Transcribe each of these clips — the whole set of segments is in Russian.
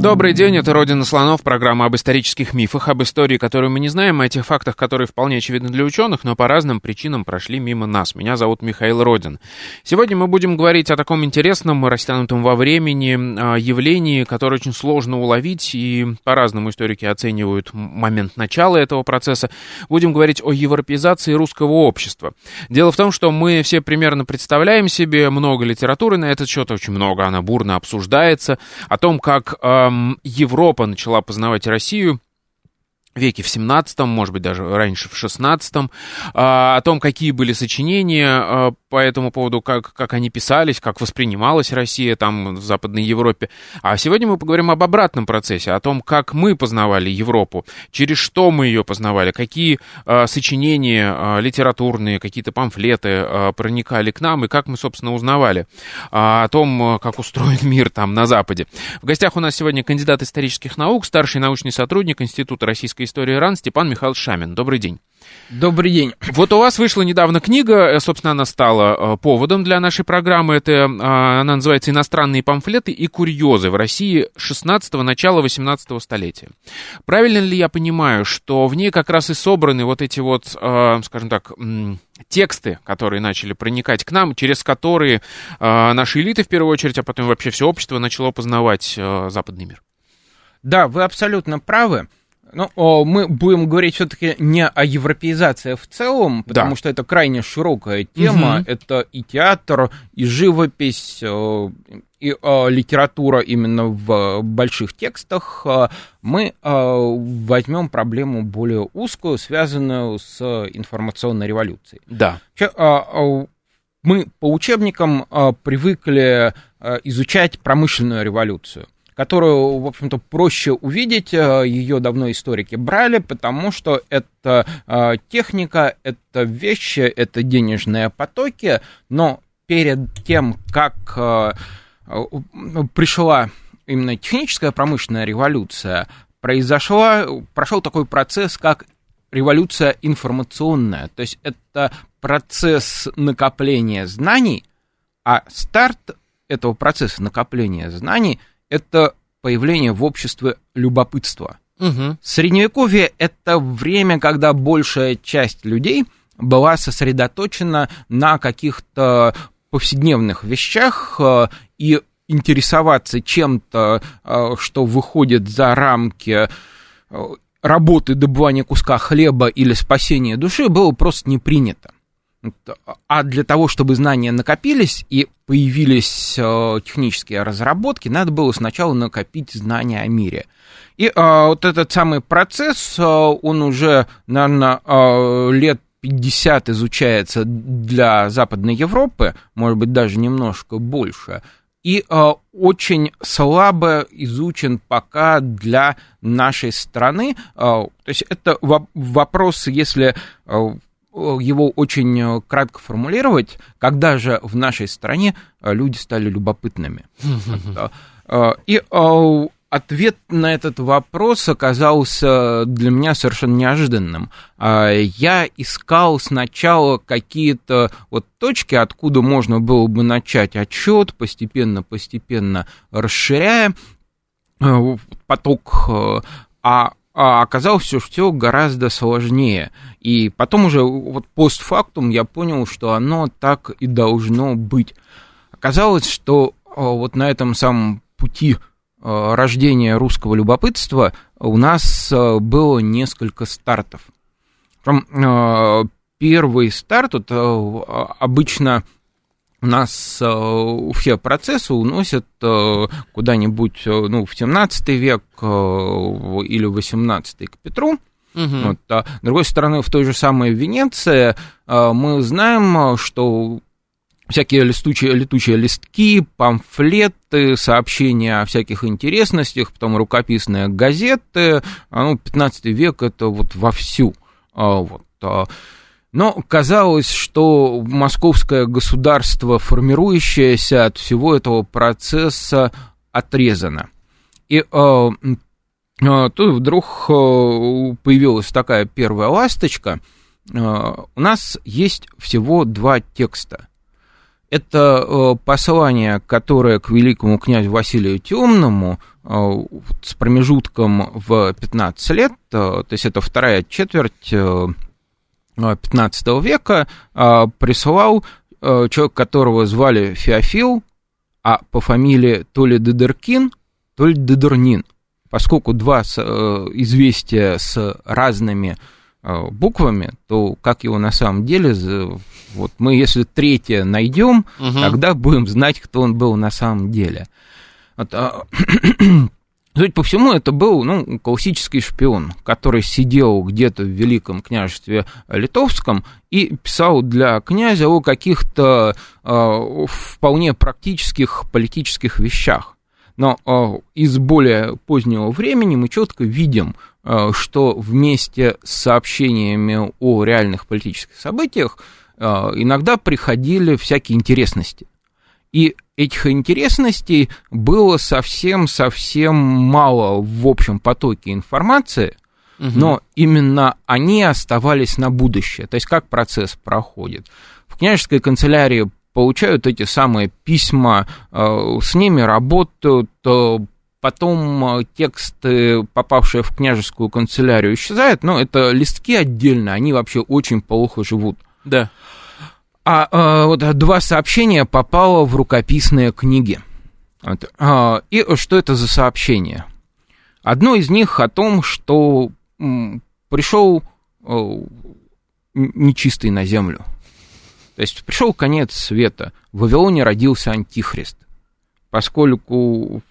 Добрый день, это «Родина слонов», программа об исторических мифах, об истории, которую мы не знаем, о тех фактах, которые вполне очевидны для ученых, но по разным причинам прошли мимо нас. Меня зовут Михаил Родин. Сегодня мы будем говорить о таком интересном, растянутом во времени а, явлении, которое очень сложно уловить, и по-разному историки оценивают момент начала этого процесса. Будем говорить о европеизации русского общества. Дело в том, что мы все примерно представляем себе много литературы на этот счет, очень много, она бурно обсуждается, о том, как а, Европа начала познавать Россию веке в 17 может быть, даже раньше в 16 а, о том, какие были сочинения а, по этому поводу, как, как они писались, как воспринималась Россия там в Западной Европе. А сегодня мы поговорим об обратном процессе, о том, как мы познавали Европу, через что мы ее познавали, какие а, сочинения литературные, какие-то памфлеты проникали к нам, и как мы, собственно, узнавали о том, как устроен мир там на Западе. В гостях у нас сегодня кандидат исторических наук, старший научный сотрудник Института российской истории РАН Степан Михайлович Шамин. Добрый день. Добрый день. Вот у вас вышла недавно книга, э, собственно, она стала э, поводом для нашей программы. Это, э, она называется «Иностранные памфлеты и курьезы в России 16-го, начала 18 столетия». Правильно ли я понимаю, что в ней как раз и собраны вот эти вот, скажем так, тексты, которые начали проникать к нам, через которые наши элиты, в первую очередь, а потом вообще все общество начало познавать западный мир? Да, вы абсолютно правы. Ну, мы будем говорить все-таки не о европеизации в целом, потому да. что это крайне широкая тема. Угу. Это и театр, и живопись, и литература именно в больших текстах. Мы возьмем проблему более узкую, связанную с информационной революцией. Да. Мы по учебникам привыкли изучать промышленную революцию которую, в общем-то, проще увидеть. Э, Ее давно историки брали, потому что это э, техника, это вещи, это денежные потоки, но перед тем, как э, пришла именно техническая промышленная революция, произошла, прошел такой процесс, как революция информационная. То есть это процесс накопления знаний, а старт этого процесса накопления знаний – это появление в обществе любопытства. Угу. Средневековье — это время, когда большая часть людей была сосредоточена на каких-то повседневных вещах э, и интересоваться чем-то, э, что выходит за рамки э, работы добывания куска хлеба или спасения души, было просто не принято. А для того, чтобы знания накопились и появились э, технические разработки, надо было сначала накопить знания о мире. И э, вот этот самый процесс, э, он уже, наверное, э, лет 50 изучается для Западной Европы, может быть, даже немножко больше, и э, очень слабо изучен пока для нашей страны. Э, то есть это вопрос, если э, его очень э, кратко формулировать, когда же в нашей стране э, люди стали любопытными. Э, и ответ на этот вопрос оказался для меня совершенно неожиданным. Я искал сначала какие-то вот точки, откуда можно было бы начать отчет, постепенно-постепенно расширяя поток, а а оказалось все, все гораздо сложнее. И потом уже вот постфактум я понял, что оно так и должно быть. Оказалось, что а, вот на этом самом пути а, рождения русского любопытства у нас а, было несколько стартов. Первый старт, это обычно нас э, все процессы уносят э, куда-нибудь э, ну, в 17 век или 18 к Петру. Угу. Вот, а, с другой стороны, в той же самой Венеции мы знаем, что всякие летучие, летучие листки, памфлеты, сообщения о всяких интересностях, потом рукописные газеты, а, ну, 15 век это вот вовсю. А, вот, Но казалось, что московское государство, формирующееся от всего этого процесса, отрезано. И э, э, тут вдруг э, появилась такая первая ласточка. Э, у нас есть всего два текста. Это э, послание, которое к великому князю Василию Темному э, с промежутком в 15 лет, то есть это вторая четверть 15 века а, присылал а, человек, которого звали Феофил, а по фамилии то ли Дедеркин, то ли Дедернин. Поскольку два э, известия с разными э, буквами, то как его на самом деле, вот мы если третье найдем, угу. тогда будем знать, кто он был на самом деле. Вот, а, Судя по всему, это был ну, классический шпион, который сидел где-то в Великом княжестве Литовском и писал для князя о каких-то э, вполне практических политических вещах. Но э, из более позднего времени мы четко видим, э, что вместе с сообщениями о реальных политических событиях э, иногда приходили всякие интересности. И этих интересностей было совсем-совсем мало в общем потоке информации, угу. но именно они оставались на будущее. То есть как процесс проходит. В княжеской канцелярии получают эти самые письма, э, с ними работают, э, потом тексты, попавшие в княжескую канцелярию, исчезают, но это листки отдельно, они вообще очень плохо живут. Да. А, а вот два сообщения попало в рукописные книги. Вот. А, и что это за сообщение? Одно из них о том, что пришел о, нечистый на землю. То есть пришел конец света. В Вавилоне родился антихрист. Поскольку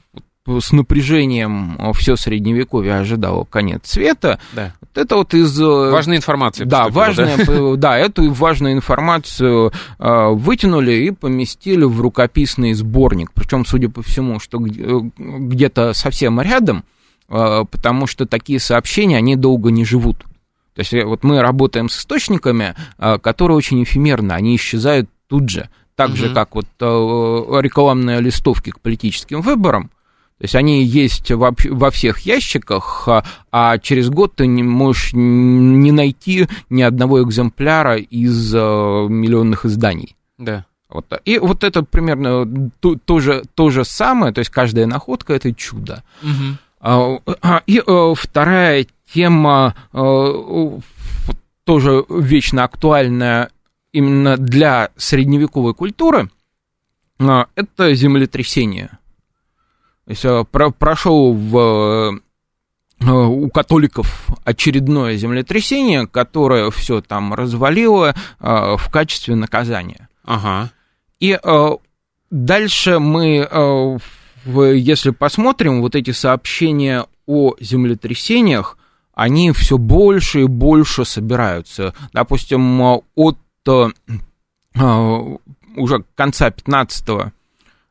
с напряжением все средневековье ожидало конец света. Да. Это вот из... Э, важная информация. Да, важная, да? да, эту важную информацию э, вытянули и поместили в рукописный сборник. Причем, судя по всему, что э, где-то совсем рядом, потому что такие сообщения, они долго не живут. То есть вот мы работаем с источниками, которые очень эфемерны, они исчезают тут же. Так угу. же, как вот рекламные листовки к политическим выборам, то есть они есть во, во всех ящиках, а, а через год ты не можешь не найти ни одного экземпляра из а, миллионных изданий. Да. Вот. И вот это примерно то, то, же, то же самое, то есть каждая находка это чудо. Угу. И а, вторая тема, а, тоже вечно актуальная именно для средневековой культуры, это землетрясение. То есть э, про прошел в э, у католиков очередное землетрясение, которое все там развалило э, в качестве наказания. Ага. И дальше мы, если посмотрим, вот эти сообщения о землетрясениях, они все больше и больше собираются. Допустим, от уже конца 15 а,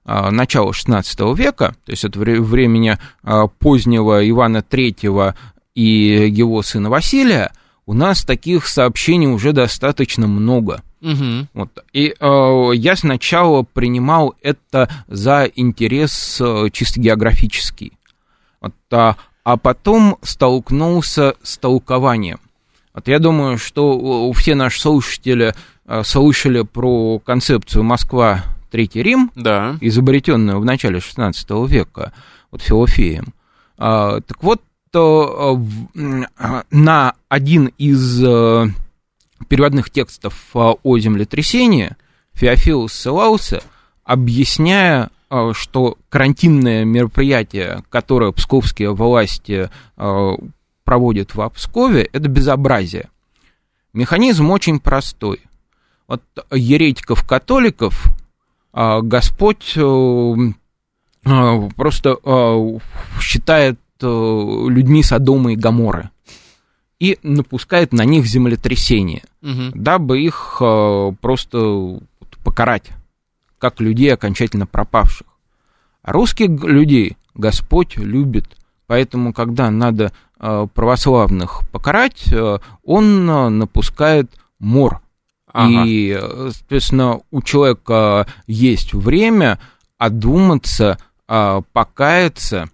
начала XVI века, то есть от времени а, позднего Ивана III и его сына Василия, у нас таких сообщений уже достаточно много. Угу. Вот. И э, я сначала принимал это за интерес э, чисто географический, вот, а, а потом столкнулся с толкованием. Вот я думаю, что все наши слушатели э, слышали про концепцию Москва Третий Рим, да. изобретенную в начале XVI века вот Филофеем. А, так вот, то, а, на один из а, переводных текстов а, о землетрясении Феофил ссылался, объясняя, а, что карантинное мероприятие, которое псковские власти а, проводят в Пскове, это безобразие. Механизм очень простой. Вот еретиков-католиков Господь э, а, просто а, считает э, людьми Содома и Гаморы и напускает на них землетрясение, угу. дабы их просто покарать, как людей окончательно пропавших. А русских людей Господь любит, поэтому, когда надо православных покарать, он напускает мор. И, соответственно, у человека есть время одуматься, а, покаяться,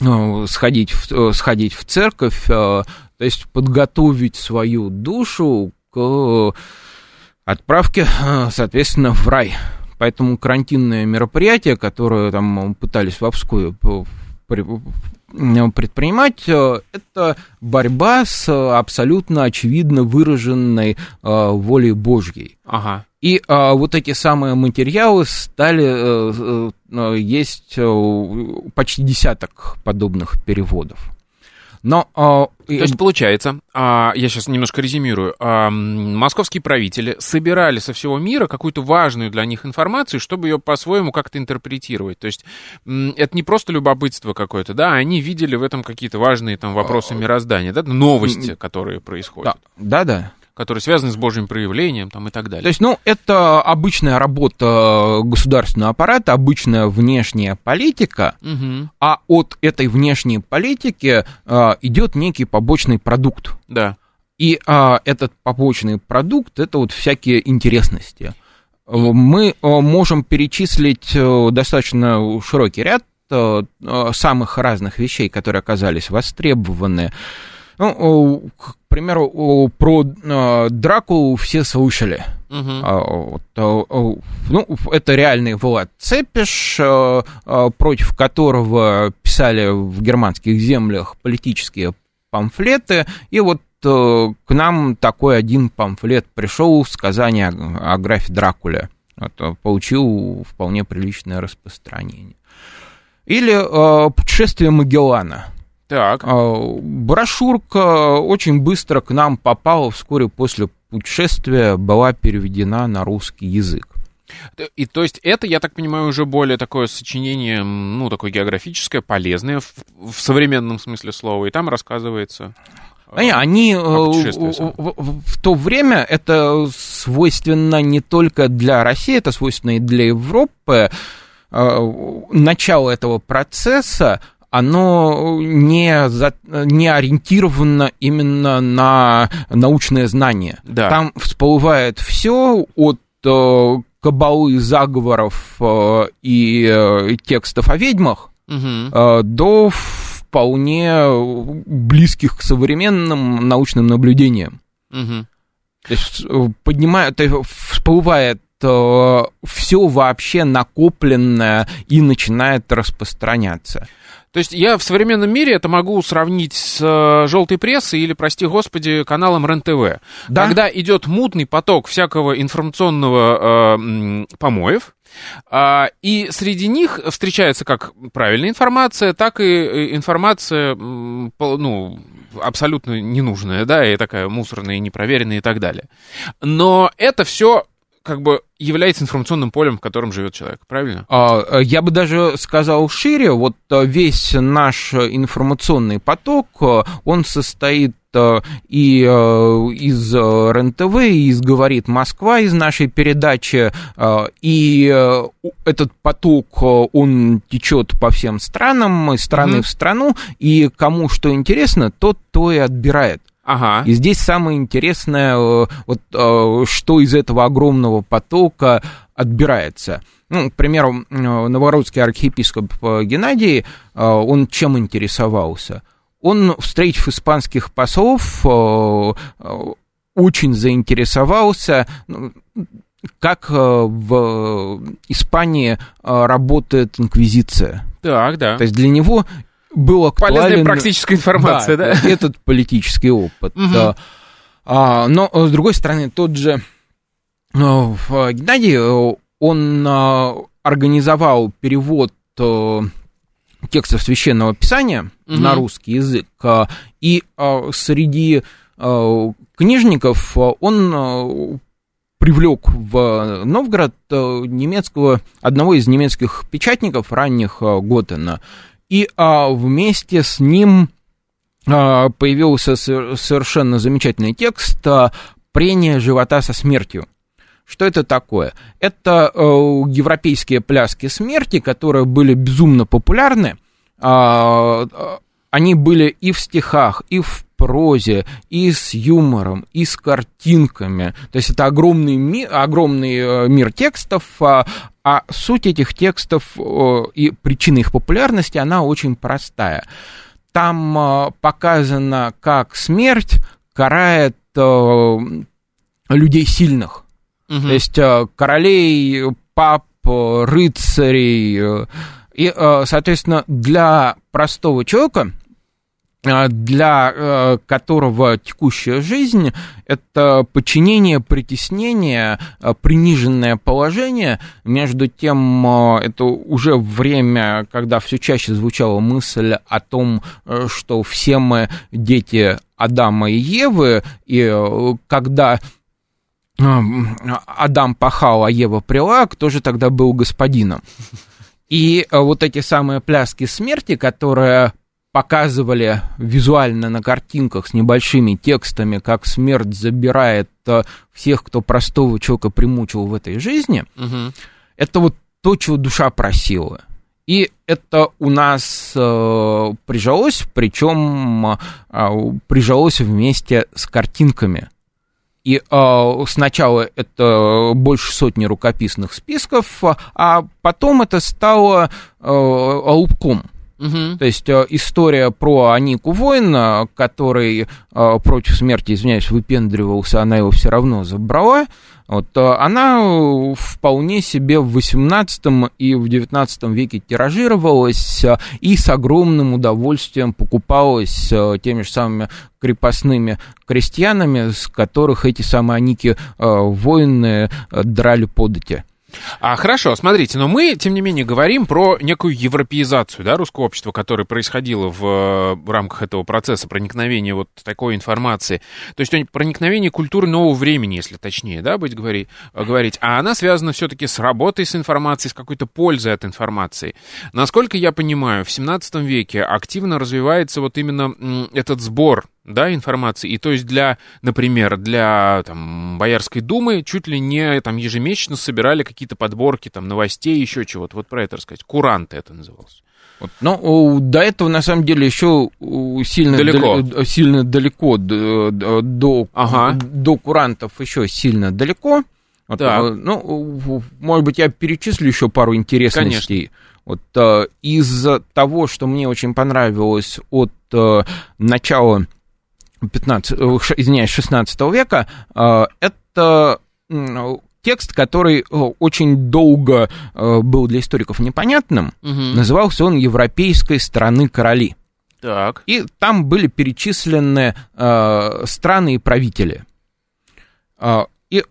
ну, сходить в, сходить в церковь, а, то есть подготовить свою душу к отправке, соответственно, в рай. Поэтому карантинное мероприятие, которое там пытались в Обскую предпринимать, э, это борьба с абсолютно очевидно выраженной э, волей Божьей. Ага. И а, вот эти самые материалы стали, есть почти десяток подобных переводов. Но, а, То есть получается, а, я сейчас немножко резюмирую, а, московские правители собирали со всего мира какую-то важную для них информацию, чтобы ее по-своему как-то интерпретировать. То есть это не просто любопытство какое-то, да, они видели в этом какие-то важные там вопросы мироздания, да, новости, которые происходят. Да, да. да которые связаны с Божьим проявлением там, и так далее. То есть, ну, это обычная работа государственного аппарата, обычная внешняя политика, угу. а от этой внешней политики а, идет некий побочный продукт. Да. И а, этот побочный продукт это вот всякие интересности. Мы а, можем перечислить а, достаточно широкий ряд самых разных вещей, которые оказались востребованы. Ну, к примеру, про э, Дракулу все слышали. Угу. Ну, это реальный Влад Цепиш, э, против которого писали в германских землях политические памфлеты. И вот к нам такой один памфлет пришел, сказание о, о графе Дракуле. Вот, получил вполне приличное распространение. Или «Путешествие Магеллана». Так. А, брошюрка очень быстро к нам попала вскоре после путешествия, была переведена на русский язык. И то есть это, я так понимаю, уже более такое сочинение, ну, такое географическое, полезное в, в современном смысле слова, и там рассказывается... Они, они э, в, в то время это свойственно не только для России, это свойственно и для Европы. Э, начало этого процесса оно не, за, не ориентировано именно на научное знание. Да. Там всплывает все от э, кабалы заговоров э, и э, текстов о ведьмах угу. до вполне близких к современным научным наблюдениям. Угу. То есть поднимает, то есть всплывает все вообще накопленное и начинает распространяться. То есть я в современном мире это могу сравнить с э, желтой прессой или, прости господи, каналом РЕН-ТВ. Да? Когда идет мутный поток всякого информационного э, помоев, э, и среди них встречается как правильная информация, так и э, информация, ну, абсолютно ненужная, да, и такая мусорная, непроверенная и так далее. Но это все как бы является информационным полем, в котором живет человек, правильно? А, э, я бы даже сказал шире, вот э, весь наш информационный поток, он состоит и из РЕН-ТВ, и из «Говорит Москва», из нашей передачи, и этот поток, он течет по всем странам, из страны mm-hmm. в страну, и кому что интересно, тот то и отбирает. Ага. И здесь самое интересное, э, вот, э, что из этого огромного потока отбирается. Ну, к примеру, э, новорусский архиепископ Геннадий, он чем интересовался? Он, встретив испанских послов, очень заинтересовался, ну, как в Испании работает инквизиция. Так, да. То есть для него был актуален... Полезная практическая информация, да? да? Этот политический опыт. Угу. А, но, с другой стороны, тот же ну, Геннадий, он организовал перевод э, текстов священного писания угу. на русский язык, и среди книжников он привлек в Новгород немецкого, одного из немецких печатников ранних Готена, и а, вместе с ним а, появился совершенно замечательный текст а, «Прение живота со смертью». Что это такое? Это э, европейские пляски смерти, которые были безумно популярны. Э, они были и в стихах, и в прозе, и с юмором, и с картинками. То есть это огромный, ми, огромный э, мир текстов, а, а суть этих текстов и причина их популярности, она очень простая. Там э, показано, как смерть карает э, людей сильных. Угу. То есть королей, пап, рыцарей. И, соответственно, для простого человека для э, которого текущая жизнь – это подчинение, притеснение, э, приниженное положение. Между тем, э, это уже время, когда все чаще звучала мысль о том, что все мы дети Адама и Евы, и когда Адам пахал, а Ева прила, кто же тогда был господином? И вот эти самые пляски смерти, которые показывали визуально на картинках с небольшими текстами, как смерть забирает э, всех, кто простого человека примучил в этой жизни, угу. это вот то, чего душа просила. И это у нас э, прижилось, причем э, прижилось вместе с картинками. И э, сначала это больше сотни рукописных списков, а потом это стало э, лупком. Угу. То есть э, история про Анику Воина, который э, против смерти, извиняюсь, выпендривался, она его все равно забрала. Вот, э, она вполне себе в 18 и в 19 веке тиражировалась и с огромным удовольствием покупалась теми же самыми крепостными крестьянами, с которых эти самые Аники воины драли подати. А, хорошо, смотрите, но мы, тем не менее, говорим про некую европеизацию да, русского общества, которая происходила в, в рамках этого процесса проникновения вот такой информации. То есть проникновение культуры нового времени, если точнее, да, быть говори, говорить. А она связана все-таки с работой с информацией, с какой-то пользой от информации. Насколько я понимаю, в 17 веке активно развивается вот именно этот сбор да, информации. И то есть для, например, для там, Боярской думы чуть ли не там, ежемесячно собирали какие-то подборки там, новостей, еще чего-то. Вот про это рассказать. Куранты это называлось. Вот. Но до этого, на самом деле, еще сильно далеко, дал, сильно далеко до, до, ага. до курантов еще сильно далеко. Вот, так. Ну, может быть, я перечислю еще пару интересностей. Конечно. Вот э, из того, что мне очень понравилось от э, начала 15, э, извиняюсь, 16 века, э, это текст, который э, очень долго был для историков непонятным. Угу. Назывался он «Европейской страны короли». Так. И там были перечислены страны и правители. И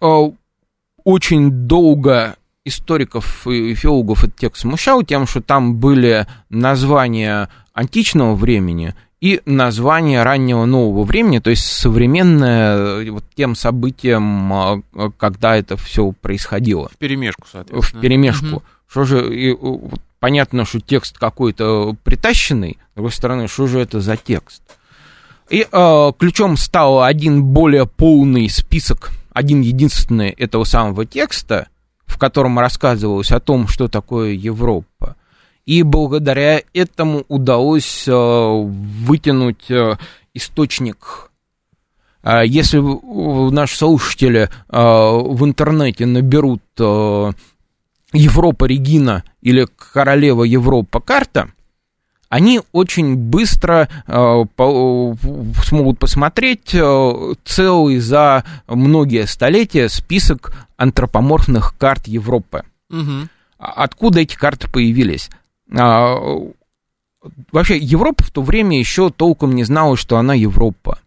очень долго историков и филологов этот текст смущал тем, что там были названия античного времени и название раннего нового времени, то есть современное э, вот тем событиям, а, а, когда это все происходило. В перемешку, соответственно. В перемешку. Угу. Что же, и, вот, понятно, что текст какой-то притащенный, с другой стороны, что же это за текст? И э, ключом стал один более полный список, один единственный этого самого текста, в котором рассказывалось о том, что такое Европа и благодаря этому удалось э, вытянуть э, источник. А если наши слушатели э, в интернете наберут Европа Регина или Королева Европа карта, они очень быстро э, по, смогут посмотреть э, целый за многие столетия список антропоморфных карт Европы. Угу. Откуда эти карты появились? А, вообще Европа в то время еще толком не знала, что она Европа.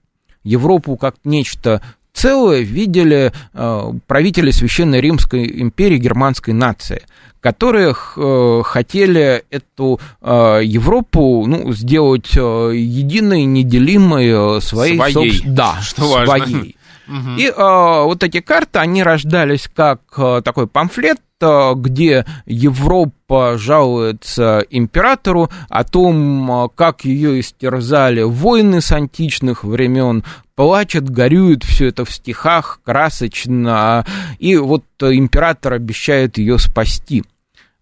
Европу как нечто целое видели э, правители Священной Римской империи германской нации, которые э, хотели эту э, Европу ну, сделать единой, неделимой, э, своей, своей. Собствен... да, что своей. Важно. Угу. И э, вот эти карты, они рождались как э, такой памфлет, э, где Европа жалуется императору о том, как ее истерзали войны с античных времен, плачет, горюет, все это в стихах, красочно, и вот император обещает ее спасти.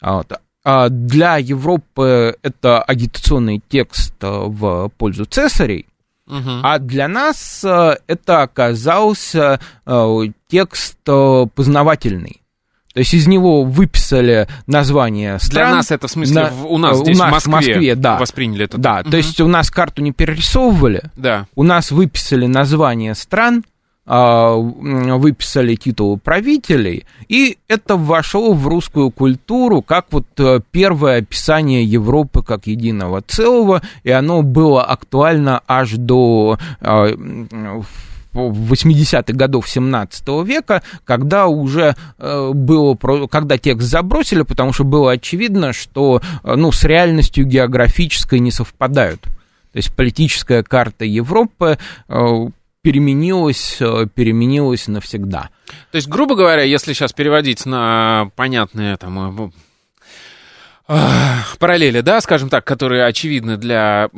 Вот. а для Европы это агитационный текст в пользу цесарей, угу. а для нас это оказался текст познавательный. То есть из него выписали название стран. Для нас это в смысле на, у нас здесь у нас в Москве, Москве да. восприняли это. Да, угу. то есть у нас карту не перерисовывали. Да. У нас выписали название стран, выписали титулы правителей, и это вошло в русскую культуру как вот э, первое описание Европы как единого целого, и оно было актуально аж до а, 80-х годов 17 века, когда уже э, было, когда текст забросили, потому что было очевидно, что э, ну, с реальностью географической не совпадают. То есть политическая карта Европы э, переменилась, переменилась навсегда. То есть, грубо говоря, если сейчас переводить на понятные там параллели, да, скажем так, которые очевидны для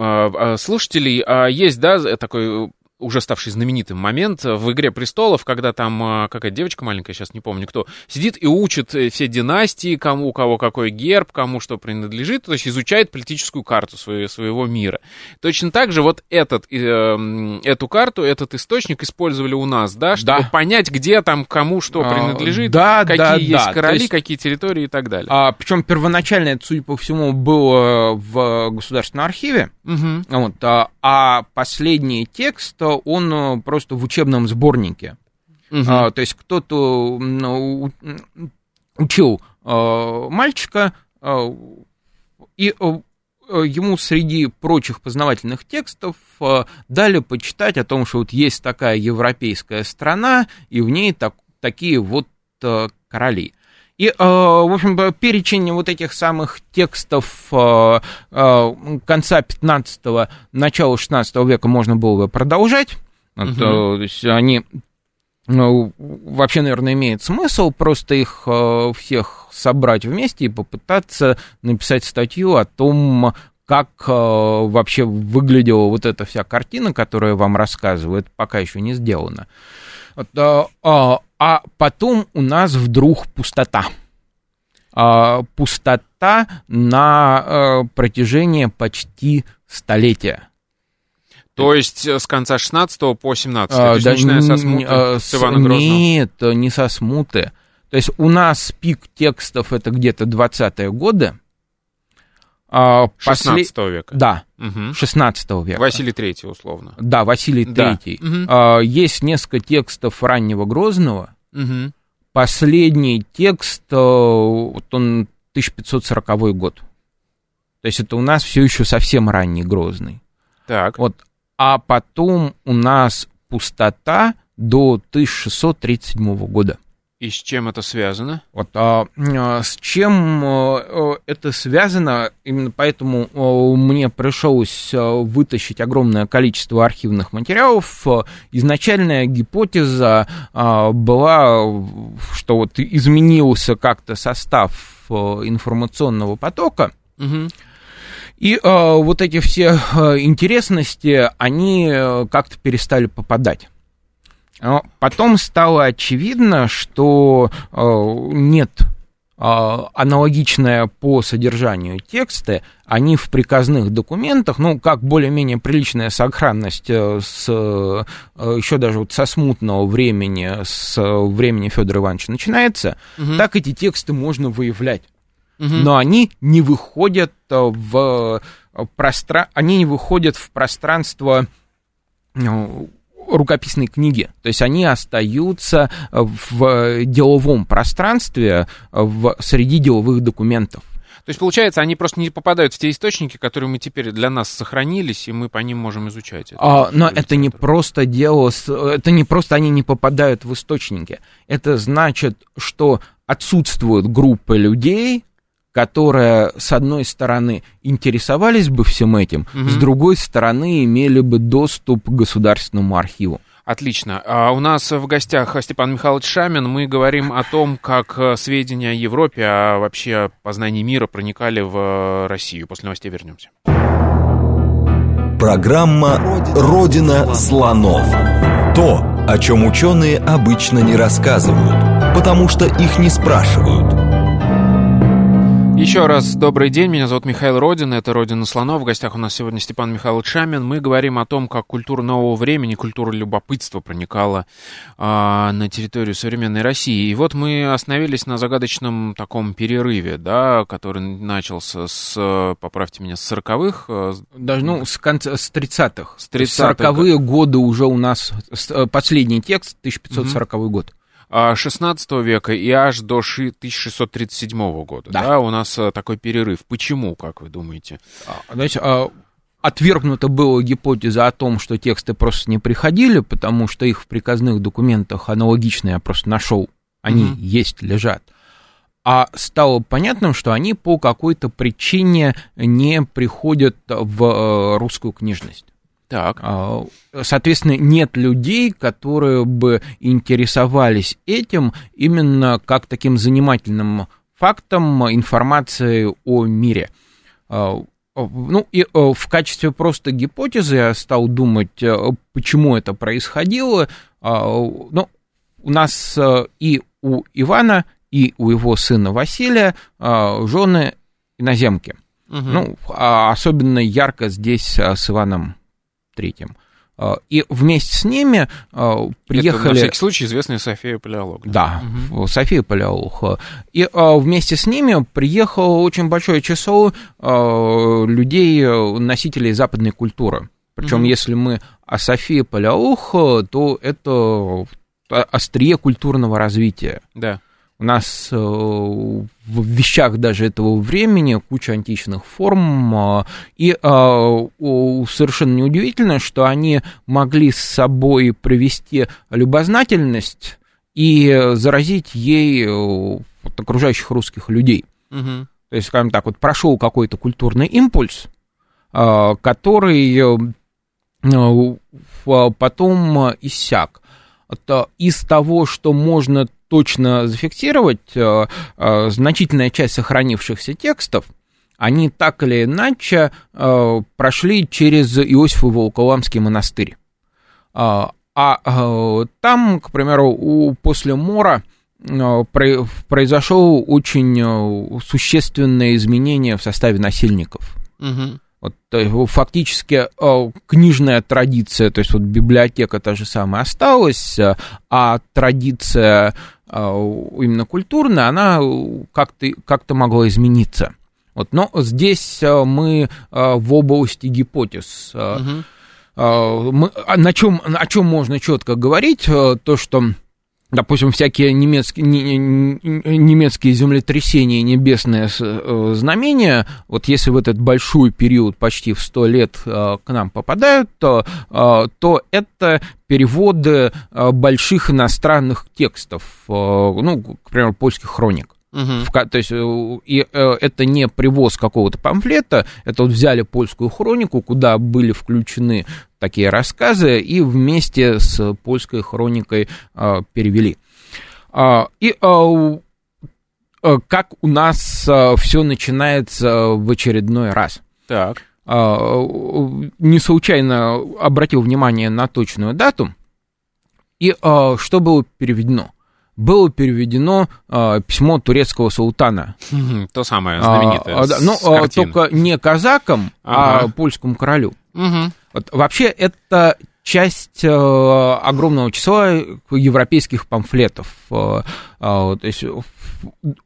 слушателей, а есть, да, такой уже ставший знаменитым момент в «Игре престолов», когда там а, какая-то девочка маленькая, сейчас не помню кто, сидит и учит э, все династии, кому у кого какой герб, кому что принадлежит, то есть изучает политическую карту своего, своего мира. Точно так же вот этот, э, эту карту, этот источник использовали у нас, да, чтобы да. понять, где там кому что а, принадлежит, да, какие да, есть да. короли, есть, какие территории и так далее. А, причем первоначально это, судя по всему, было в Государственном архиве, угу. вот, а, а последний текст он э, просто в учебном сборнике. Угу. А, то есть кто-то учил а, мальчика, а, и ему среди прочих познавательных текстов дали почитать о том, что вот есть такая европейская страна, и в ней так, такие вот короли. И, в общем, перечень вот этих самых текстов конца 15-го, начала 16 века можно было бы продолжать. Угу. То есть они ну, вообще, наверное, имеет смысл просто их всех собрать вместе и попытаться написать статью о том, как вообще выглядела вот эта вся картина, которую я вам рассказываю. Это пока еще не сделано. А, а потом у нас вдруг пустота. А, пустота на э, протяжении почти столетия. То есть э, с конца 16 по 17 а, да, начиная со смуты а, с Ивана Грозного? Нет, не со смуты. То есть у нас пик текстов это где-то 20-е годы. 16 После... века? Да, угу. 16 века. Василий III, условно. Да, Василий да. III. Угу. Есть несколько текстов раннего Грозного. Угу. Последний текст, э, вот он 1540 год. То есть это у нас все еще совсем ранний Грозный. Так. Вот, а потом у нас пустота до 1637 года. И с чем это связано? Вот, а, а, с чем а, это связано? Именно поэтому а, мне пришлось вытащить огромное количество архивных материалов. Изначальная гипотеза а, была, что вот изменился как-то состав информационного потока. Угу. И э, вот эти все э, интересности, они э, как-то перестали попадать. Но потом стало очевидно, что э, нет э, аналогичное по содержанию тексты, они в приказных документах, ну, как более-менее приличная сохранность э, с, э, еще даже вот со смутного времени, с времени Федора Ивановича начинается, угу. так эти тексты можно выявлять угу. но они не выходят в пространство, они не выходят в пространство ну, рукописной книги. То есть они остаются в деловом пространстве в, среди деловых документов. То есть, получается, они просто не попадают в те источники, которые мы теперь для нас сохранились, и мы по ним можем изучать. А, но это не просто дело, это не просто они не попадают в источники. Это значит, что отсутствует группа людей, которые, с одной стороны, интересовались бы всем этим, угу. с другой стороны, имели бы доступ к государственному архиву. Отлично. А у нас в гостях Степан Михайлович Шамин. Мы говорим о том, как э, сведения о Европе, а вообще познании мира проникали в э, Россию. После новостей вернемся. Программа «Родина слонов». То, о чем ученые обычно не рассказывают, потому что их не спрашивают – Еще раз добрый день, меня зовут Михаил Родин, это Родина Слонов. В гостях у нас сегодня Степан Михайлович Шамин. Мы говорим о том, как культура нового времени, культура любопытства проникала а, на территорию современной России. И вот мы остановились на загадочном таком перерыве, да, который начался с, поправьте меня, с 40-х. Э, Даже, ну, с, конца, с 30-х. С 30-х. 40-е годы уже у нас, э, последний текст, 1540 угу. год. 16 века и аж до 1637 года. Да. да, у нас э, такой перерыв. Почему, как вы думаете? А, знаете, а, отвергнута была гипотеза о том, что тексты просто не приходили, потому что их в приказных документах аналогично я просто нашел, они mm есть, лежат. А стало понятным, что они по какой-то причине не приходят в э, русскую книжность. Так. А, соответственно, нет людей, которые бы интересовались этим именно как таким занимательным фактом информации о мире. А, ну, и э, в качестве просто гипотезы я стал думать, э, почему это происходило. А, ну, у нас э, и у Ивана, и у его сына Василия жены иноземки. Угу. Ну, особенно ярко здесь с Иваном третьем. А, и вместе с ними а, приехали... Это, на всякий случай, известная София Палеолог. Да, угу. София Палеолог. И а, вместе с ними приехало очень большое число людей, носителей западной культуры. Причем, угу. если мы о Софии Палеолог, то это острие культурного развития. Да. У нас э, в вещах даже этого времени куча античных форм, э, и э, совершенно неудивительно, что они могли с собой привести любознательность и заразить ей вот, окружающих русских людей. Угу. То есть, скажем так, вот прошел какой-то культурный импульс, который потом иссяк. Из того, что можно точно зафиксировать, э, э, значительная часть сохранившихся текстов, они так или иначе э, прошли через Иосиф и Волоколамский монастырь. А там, к примеру, у, после Мора произошло очень существенное изменение в составе насильников. Угу. Вот, фактически э, книжная традиция, то есть вот библиотека та же самая осталась, э, а традиция э, именно культурная, она как-то как могла измениться. Вот, но здесь мы в области гипотез. Угу. Мы, на чем, о чем можно четко говорить, то, что допустим, всякие немецкие, немецкие землетрясения, небесные э, знамения, вот если в этот большой период, почти в 100 лет, э, к нам попадают, то, э, то это переводы больших иностранных текстов, ну, к примеру, польских хроник. Угу. В, то есть и, это не привоз какого-то памфлета, это вот взяли польскую хронику, куда были включены такие рассказы, и вместе с польской хроникой э, перевели. Э, и э, как у нас все начинается в очередной раз. Так. Не случайно обратил внимание на точную дату, и что было переведено – было переведено письмо турецкого султана. То самое знаменитое. А, ну, а, только не казакам, а а польскому королю. Угу. Вот, вообще, это часть э, огромного числа европейских памфлетов. Э, э, то есть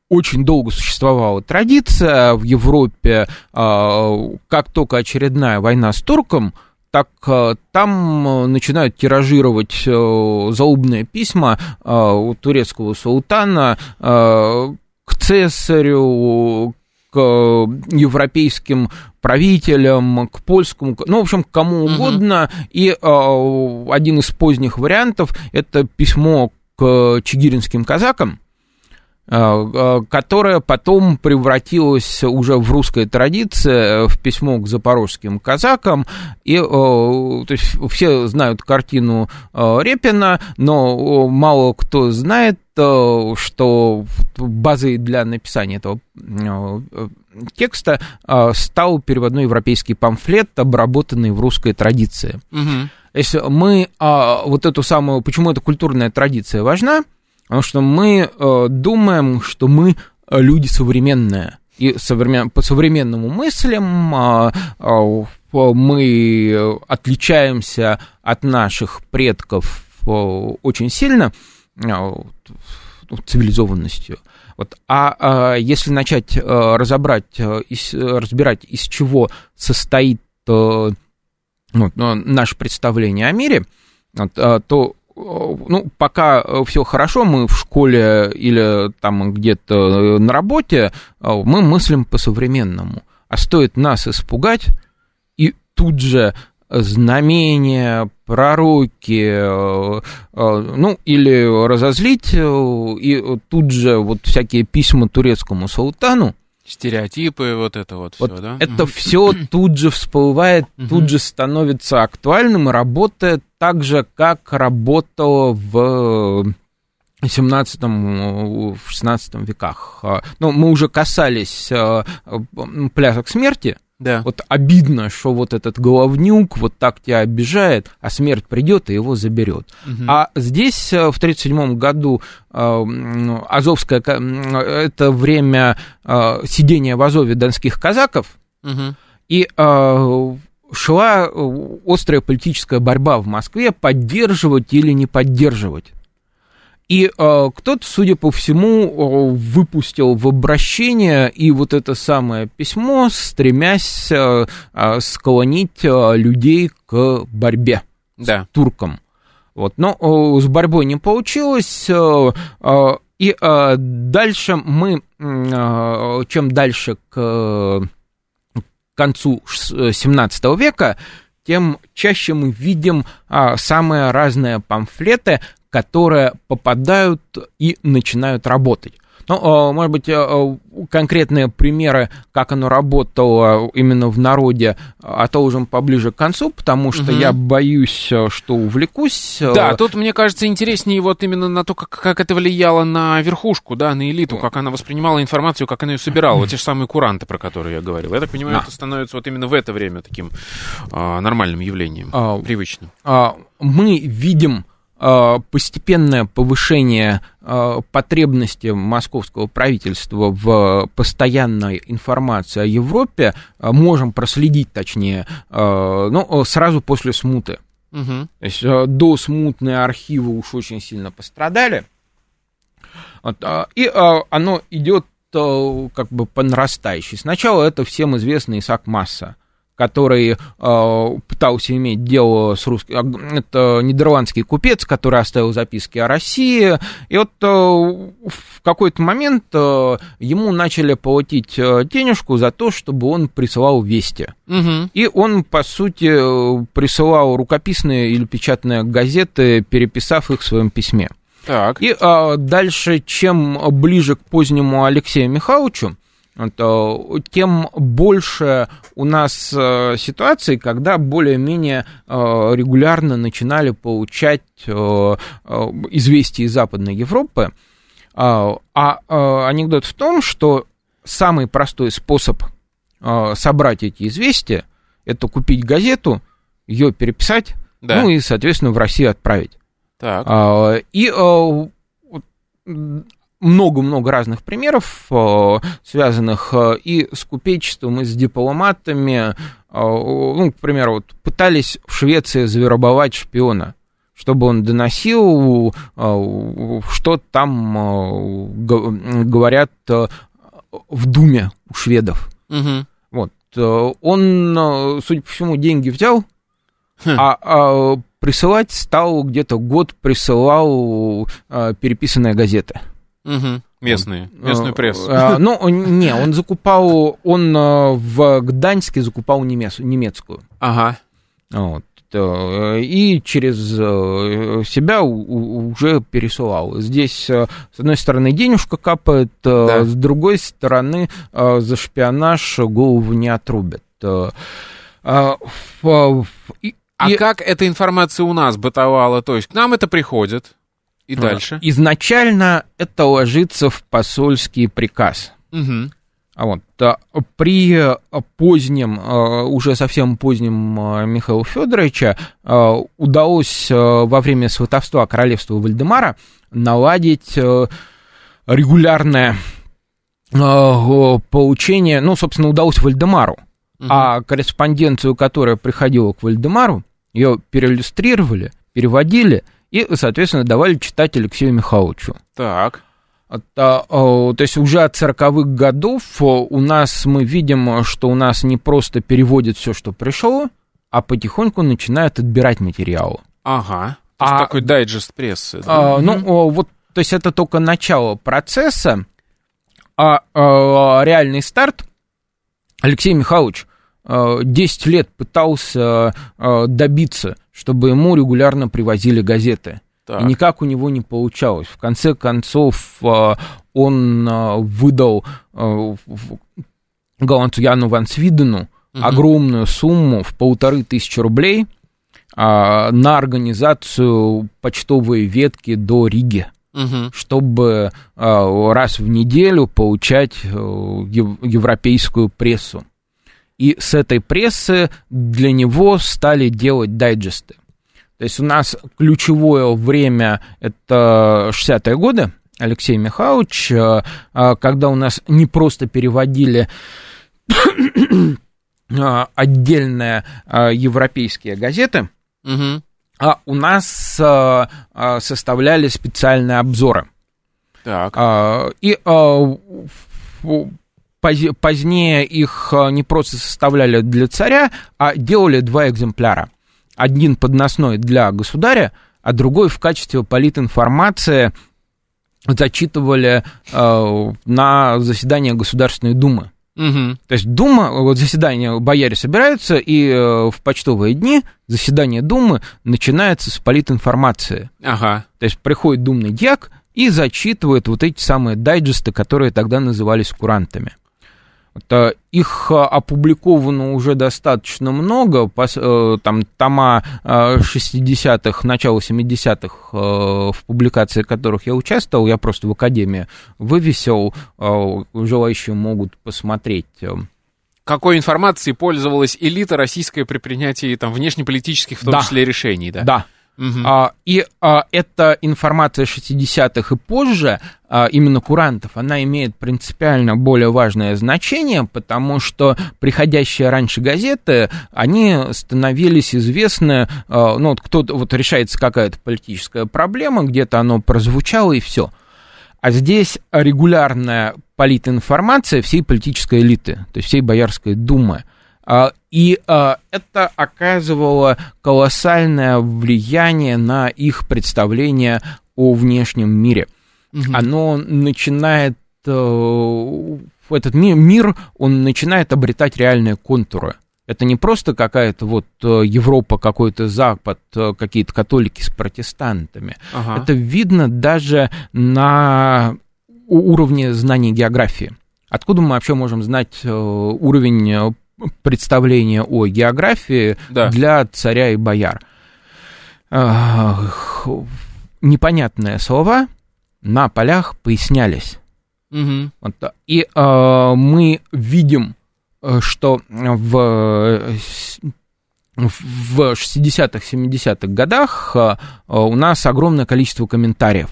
очень долго существовала традиция в Европе, э, как только очередная война с турком – так э, там э, начинают тиражировать э, заумные письма у турецкого султана к цесарю, к европейским правителям, к польскому, ну, в общем, к кому угодно. Угу. И один из поздних вариантов это письмо к чигиринским казакам, Э, э, которая потом превратилась уже в русской традиции, э, в письмо к запорожским казакам. И, то есть все знают картину Репина, но мало кто знает, что базой для написания этого текста стал переводной европейский памфлет, обработанный в русской традиции. Угу. Если мы вот эту самую, почему эта культурная традиция важна, Потому что мы э, думаем, что мы э, люди современные. и современ... по современному мыслям а, а, мы отличаемся от наших предков очень сильно ну, цивилизованностью. Вот. А, а если начать разобрать, из, разбирать, из чего состоит вот, наше представление о мире, вот, то ну, пока все хорошо, мы в школе или там где-то на работе, мы мыслим по-современному. А стоит нас испугать, и тут же знамения, пророки, ну, или разозлить, и тут же вот всякие письма турецкому султану, Стереотипы, вот это вот, вот все, да? Это угу. все тут же всплывает, угу. тут же становится актуальным и работает так же, как работало в 17 в 16 веках. Ну, мы уже касались э, плясок смерти, да. Вот обидно, что вот этот головнюк вот так тебя обижает, а смерть придет и его заберет. Угу. А здесь э, в 1937 году э, Азовское, это время э, сидения в Азове донских казаков, угу. и шла острая политическая борьба в Москве, поддерживать или не поддерживать и э, кто-то, судя по всему, выпустил в обращение и вот это самое письмо, стремясь э, э, склонить э, людей к борьбе да. с турком. Вот. Но э, с борьбой не получилось. Э, э, и э, дальше мы, э, чем дальше к концу 17 века, тем чаще мы видим а, самые разные памфлеты, которые попадают и начинают работать. Ну, а, может быть, а, конкретные примеры, как оно работало именно в народе, отложим поближе к концу, потому что угу. я боюсь, что увлекусь. Да, тут, мне кажется, интереснее вот именно на то, как, как это влияло на верхушку, да, на элиту, как она воспринимала информацию, как она ее собирала, вот те же самые куранты, про которые я говорил. Я так понимаю, да. это становится вот именно в это время таким а, нормальным явлением, а, привычным. А, мы видим Э, постепенное повышение э, потребности московского правительства в постоянной информации о Европе э, можем проследить, точнее, ну, сразу после смуты. Угу. То есть до смутные архивы уж очень сильно пострадали. И оно идет как бы по нарастающей. Сначала это всем известный Исаак Масса который э, пытался иметь дело с русским... А, это нидерландский купец, который оставил записки о России. И вот э, в какой-то момент э, ему начали платить денежку за то, чтобы он присылал вести. Угу. И он, по сути, присылал рукописные или печатные газеты, переписав их в своем письме. Так. И э, дальше, чем ближе к позднему Алексею Михайловичу, тем больше у нас э, ситуаций, когда более-менее э, регулярно начинали получать э, известия из Западной Европы. А, а анекдот в том, что самый простой способ собрать эти известия – это купить газету, ее переписать, да. ну и, соответственно, в Россию отправить. Так. А, и много-много разных примеров, э, связанных э, и с купечеством, и с дипломатами. Э, ну, к примеру, вот пытались в Швеции завербовать шпиона, чтобы он доносил, что там говорят в Думе у шведов. Угу. Вот. Он, судя по всему, деньги взял, хм. а, а присылать стал где-то год присылал переписанная газета. Угу. Местные, местную э, прессу. А, ну, не, он закупал, он э, в Гданьске закупал немец, немецкую. Ага. Вот. Э, и через себя уже пересылал. Здесь, с одной стороны, денежка капает, да. с другой стороны, за шпионаж голову не отрубят. А, а и... как эта информация у нас бытовала? То есть к нам это приходит, и а, дальше? Изначально это ложится в посольский приказ. Угу. А вот, при позднем, а, уже совсем позднем а, Михаила Федоровича удалось во время сватовства королевства Вальдемара наладить регулярное получения, ну, собственно, удалось Вальдемару. Угу. А корреспонденцию, которая приходила к Вальдемару, ее переиллюстрировали, переводили и, соответственно, давали читать Алексею Михайловичу. Так. Это, то есть уже от 40-х годов у нас мы видим, что у нас не просто переводят все, что пришло, а потихоньку начинают отбирать материалы. Ага. То а, такой дайджест прессы. Да? А, ну, вот, то есть это только начало процесса, а, а реальный старт Алексей Михайлович 10 лет пытался добиться, чтобы ему регулярно привозили газеты. Так. И никак у него не получалось. В конце концов, он выдал голландцу Яну Ван Свидену угу. огромную сумму в полторы тысячи рублей на организацию почтовой ветки до Риги угу. чтобы раз в неделю получать европейскую прессу. И с этой прессы для него стали делать дайджесты. То есть у нас ключевое время это 60-е годы, Алексей Михайлович, э, э, когда у нас не просто переводили отдельные европейские газеты, угу. а у нас составляли специальные обзоры. Так. И позднее их не просто составляли для царя, а делали два экземпляра один подносной для государя, а другой в качестве политинформации зачитывали э, на заседание Государственной Думы. Угу. То есть Дума, вот заседание бояре собираются, и э, в почтовые дни заседание Думы начинается с политинформации. Ага. То есть приходит думный дьяк и зачитывает вот эти самые дайджесты, которые тогда назывались курантами. Их а, опубликовано уже достаточно много, э, там тома 60-х, а, начала 70-х, э, в публикации которых я участвовал, я просто в Академии вывесил, э, желающие могут посмотреть. Какой информацией пользовалась элита российская при принятии там, внешнеполитических, в том да. числе, решений, да? Да, Угу. А, и а, эта информация 60-х и позже, а, именно курантов, она имеет принципиально более важное значение, потому что приходящие раньше газеты, они становились известны, а, ну, вот кто-то, вот решается какая-то политическая проблема, где-то оно прозвучало и все. А здесь регулярная политинформация всей политической элиты, то есть всей Боярской думы – и а, это оказывало колоссальное влияние на их представление о внешнем мире. Угу. Оно начинает э, этот мир, он начинает обретать реальные контуры. Это не просто какая-то вот э, Европа, какой-то Запад, э, какие-то католики с протестантами. Ага. Это видно даже на уровне знаний географии. Откуда мы вообще можем знать уровень представление о географии да. для царя и бояр. Непонятные слова на полях пояснялись. Угу. Вот, и э, мы видим, э, что в, в 60-х, 70-х годах э, у нас огромное количество комментариев.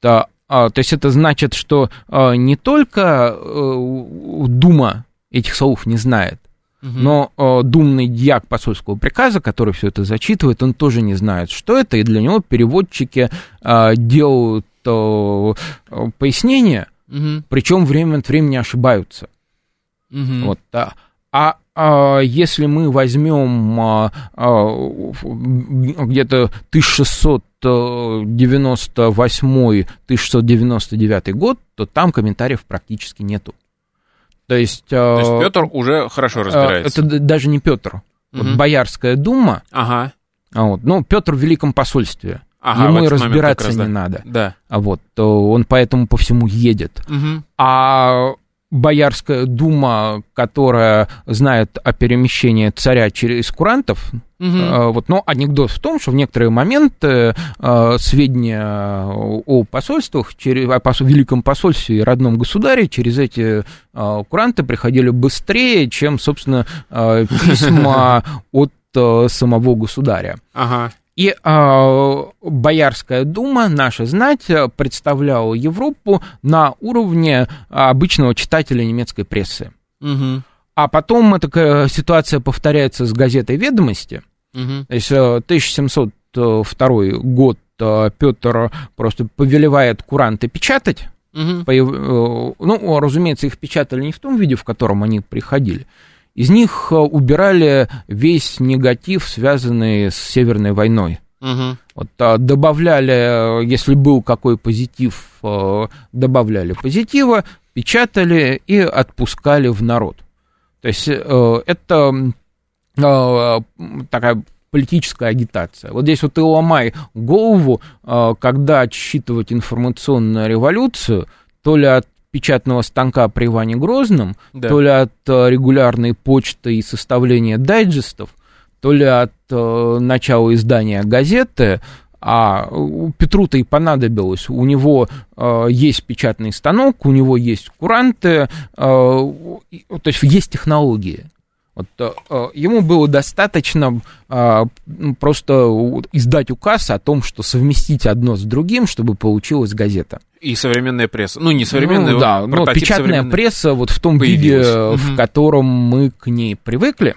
То, э, то есть это значит, что э, не только э, Дума этих слов не знает. Но э, думный дьяк посольского приказа, который все это зачитывает, он тоже не знает, что это, и для него переводчики э, делают э, пояснения, угу. причем время от времени ошибаются. Угу. Вот, да. А а если мы возьмем а, а, где-то 1698-1699 год, то там комментариев практически нету. То есть, То есть э, Петр уже хорошо э, разбирается. Это даже не Петр. Угу. Вот Боярская дума. Ага. А вот, ну, Петр в Великом посольстве. Ага, Ему и разбираться раз, не да. надо. Да. А вот, он поэтому по всему едет. Угу. А Боярская дума, которая знает о перемещении царя через курантов, угу. вот, но анекдот в том, что в некоторые моменты э, сведения о посольствах, через, о посол, великом посольстве и родном государе через эти э, куранты приходили быстрее, чем, собственно, письма от самого государя. Ага. И э, Боярская дума, наша знать, представляла Европу на уровне обычного читателя немецкой прессы. Угу. А потом эта ситуация повторяется с газетой «Ведомости». Угу. То есть 1702 год Петр просто повелевает куранты печатать. Угу. Ну, разумеется, их печатали не в том виде, в котором они приходили. Из них э, убирали весь негатив, связанный с Северной войной. Угу. Вот, а, добавляли, если был какой позитив, добавляли позитива, печатали и отпускали в народ. То есть это такая политическая агитация. Вот здесь вот ты ломай голову, а, когда отсчитывать информационную революцию, то ли от печатного станка при Иване Грозном, да. то ли от а, регулярной почты и составления дайджестов, то ли от э, начала издания газеты, а Петру-то и понадобилось. У него э, есть печатный станок, у него есть куранты, э, то есть есть технологии. Вот, э, э, ему было достаточно э, просто издать указ о том, что совместить одно с другим, чтобы получилась газета. И современная пресса. Ну, не современная, ну, да, но печатная пресса вот в том появилась. виде, угу. в котором мы к ней привыкли.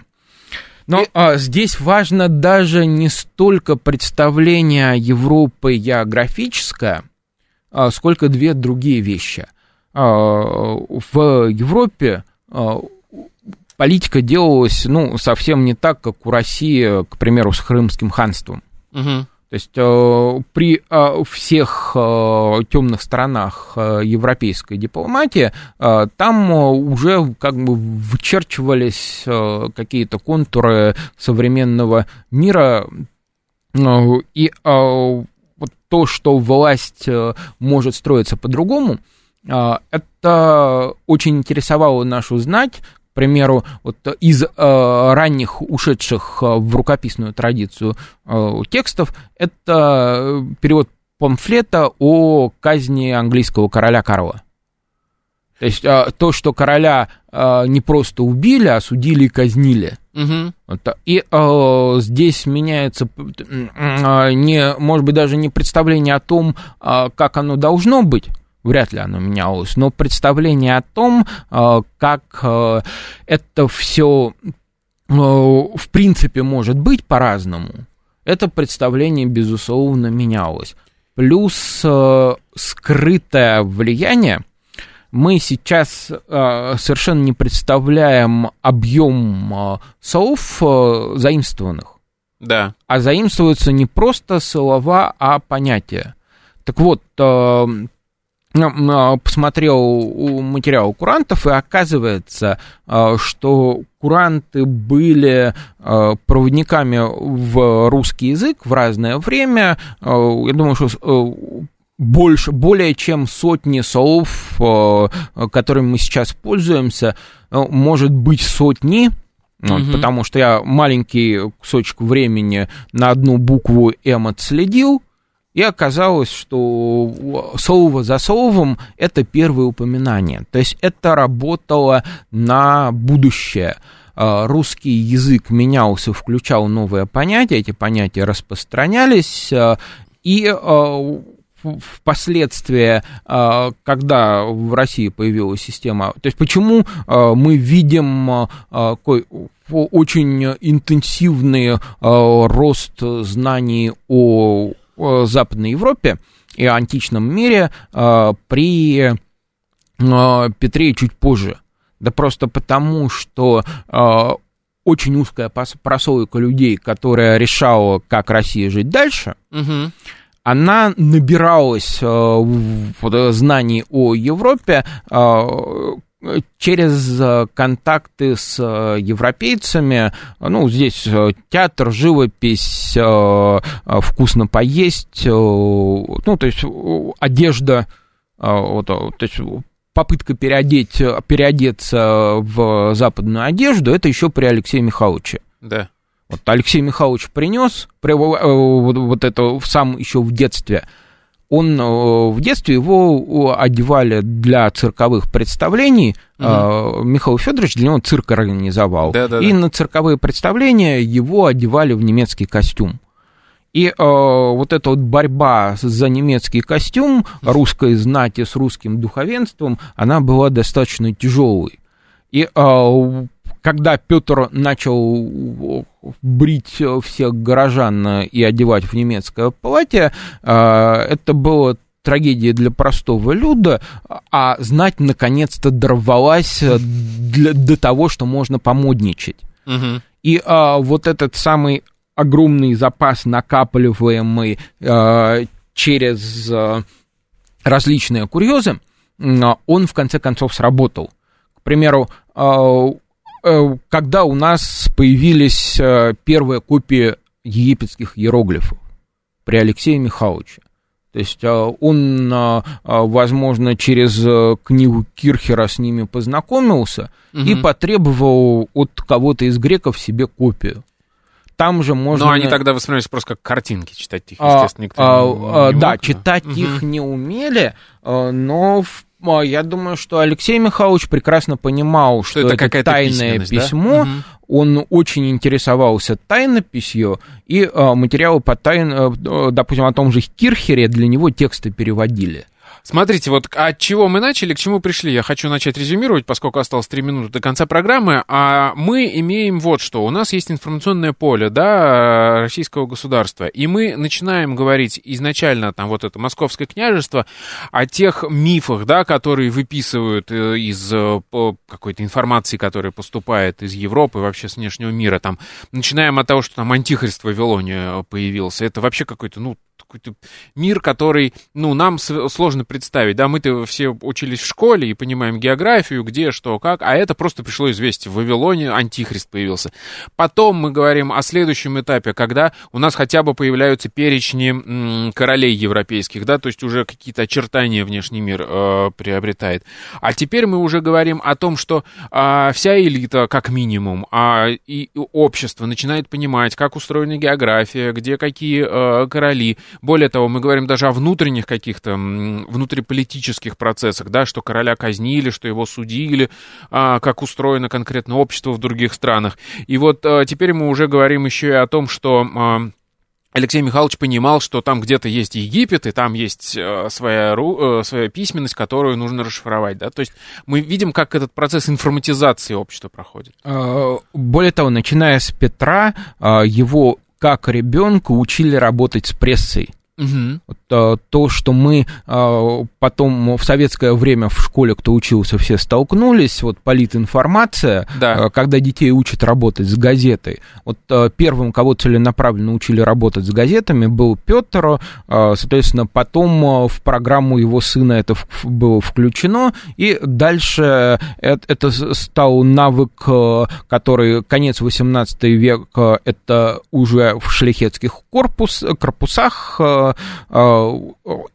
Но и... а, здесь важно даже не столько представление Европы географическое, а, сколько две другие вещи. А, в Европе а, политика делалась, ну, совсем не так, как у России, к примеру, с Крымским ханством. Угу. То есть э, при э, всех э, темных сторонах э, европейской дипломатии э, там уже как бы вычерчивались э, какие-то контуры современного мира, э, и э, вот то, что власть э, может строиться по-другому, э, это очень интересовало нашу знать, примеру, вот из э, ранних ушедших э, в рукописную традицию э, текстов, это перевод памфлета о казни английского короля Карла. То есть э, то, что короля э, не просто убили, а судили и казнили. Угу. Вот, и э, здесь меняется, э, не, может быть, даже не представление о том, э, как оно должно быть, вряд ли оно менялось, но представление о том, э, как э, это все э, в принципе может быть по-разному, это представление, безусловно, менялось. Плюс скрытое влияние, мы сейчас совершенно не представляем объем слов заимствованных. Да. А заимствуются не просто слова, а понятия. Так вот, а, посмотрел материал курантов, и оказывается, а, что куранты были а, проводниками в русский язык в разное время. Я думаю, что больше, более чем сотни слов, которыми мы сейчас пользуемся, может быть сотни, вот, угу. Потому что я маленький кусочек времени на одну букву М отследил, и оказалось, что слово за словом это первое упоминание. То есть это работало на будущее. А, русский язык менялся, включал новые понятия, эти понятия распространялись, а, и а, впоследствии, когда в России появилась система, то есть почему мы видим очень интенсивный рост знаний о Западной Европе и античном мире э, при э, Петре чуть позже. Да просто потому, что очень узкая прослойка людей, которая решала, как Россия жить дальше, угу. она набиралась знаний о Европе через э, контакты с э, европейцами, ну, здесь э, театр, живопись, вкусно поесть, ну, то есть одежда, вот, то есть попытка переодеть, переодеться в западную одежду, это еще при Алексее Михайловиче. Да. Вот Алексей Михайлович принес вот это сам еще в детстве – он э, в детстве его одевали для цирковых представлений. Угу. Михаил Федорович для него цирк организовал. Да, да, и да. на цирковые представления его одевали в немецкий костюм. И э, вот эта вот борьба за немецкий костюм русской знати с русским духовенством, она была достаточно тяжелой. И э, когда Петр начал брить всех горожан и одевать в немецкое платье, э, это было трагедия для простого люда, а знать наконец-то дорвалась для, до того, что можно помодничать. Угу. И а, вот этот самый огромный запас, накапливаемый э, через э, различные курьезы, он в конце концов сработал. К примеру, э, когда у нас появились э, первые копии египетских иероглифов при Алексее Михайловиче, то есть э, он, э, возможно, через книгу Кирхера с ними познакомился угу. и потребовал от кого-то из греков себе копию там же можно... Но они тогда воспринимались просто как картинки, читать их, а, естественно, никто а, не, не Да, мог, читать да. их угу. не умели, э, но а, я думаю, что Алексей Михайлович прекрасно понимал, что, что это, это тайное письмо, да? он очень интересовался тайнописью, и материалы по тайн, э, допустим, о том же Кирхере для него тексты переводили. Смотрите, вот от чего мы начали, к чему пришли. Я хочу начать резюмировать, поскольку осталось 3 минуты до конца программы. А мы имеем вот что. У нас есть информационное поле, да, российского государства. И мы начинаем говорить изначально, там, вот это московское княжество, о тех мифах, да, которые выписывают э, из э, какой-то информации, которая поступает из Европы, вообще с внешнего мира. Там, начинаем от того, что там антихрист в Вавилоне появился. Это вообще какой-то, ну, какой-то мир, который, ну, нам сложно представить, да, мы-то все учились в школе и понимаем географию, где, что, как, а это просто пришло известие, в Вавилоне антихрист появился. Потом мы говорим о следующем этапе, когда у нас хотя бы появляются перечни м, королей европейских, да, то есть уже какие-то очертания внешний мир э, приобретает. А теперь мы уже говорим о том, что э, вся элита, как минимум, а, и общество начинает понимать, как устроена география, где какие э, короли, более того, мы говорим даже о внутренних каких-то, внутриполитических процессах, да, что короля казнили, что его судили, а, как устроено конкретно общество в других странах. И вот а, теперь мы уже говорим еще и о том, что... А, Алексей Михайлович понимал, что там где-то есть Египет, и там есть э, своя, э, своя письменность, которую нужно расшифровать. Да? То есть мы видим, как этот процесс информатизации общества проходит. Более того, начиная с Петра, его как ребенка учили работать с прессой. Угу. То, что мы а, потом в советское время в школе, кто учился, все столкнулись, вот политинформация, да. а, когда детей учат работать с газетой. Вот первым, кого целенаправленно учили работать с газетами, был Петр, соответственно, потом в программу его сына это было включено, и дальше это, стал навык, который конец 18 века, это уже в шляхетских корпус, корпусах Э,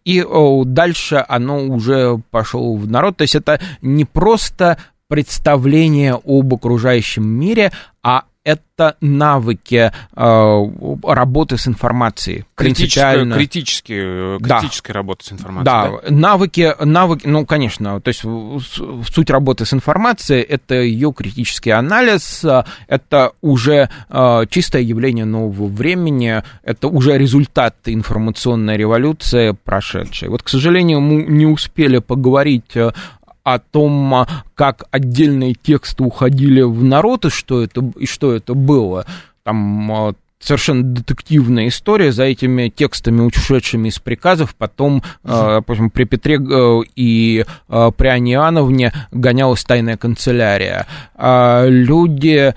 и дальше оно уже пошло в народ. То есть это не просто представление об окружающем мире, а это навыки э, работы с информацией. Критическая, критически, критическая да. работа с информацией. Да, да, навыки, навыки, ну, конечно, то есть суть работы с информацией это ее критический анализ, это уже э, чистое явление нового времени, это уже результат информационной революции прошедшей. Вот, к сожалению, мы не успели поговорить э, о том, а, как отдельные тексты уходили в народ и что это, и что это было. Там а, совершенно детективная история за этими текстами, ушедшими из приказов. Потом, допустим, при Петре э, и при Анне Иоанновне гонялась тайная канцелярия. Люди,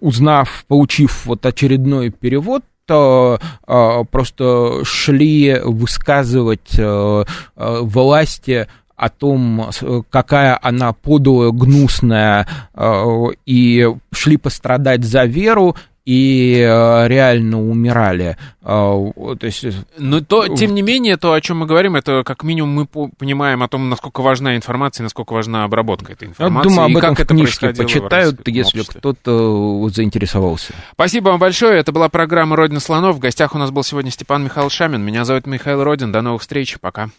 узнав, получив вот очередной перевод, просто шли высказывать власти о том, какая она подлая, гнусная, э, и шли пострадать за веру, и э, реально умирали. Э, то есть... Но то, тем не менее, то, о чем мы говорим, это как минимум мы понимаем о том, насколько важна информация, насколько важна обработка этой информации. Я думаю, об этом как в книжке почитают, если кто-то заинтересовался. Спасибо вам большое. Это была программа «Родина слонов». В гостях у нас был сегодня Степан Михайлович Шамин. Меня зовут Михаил Родин. До новых встреч. Пока.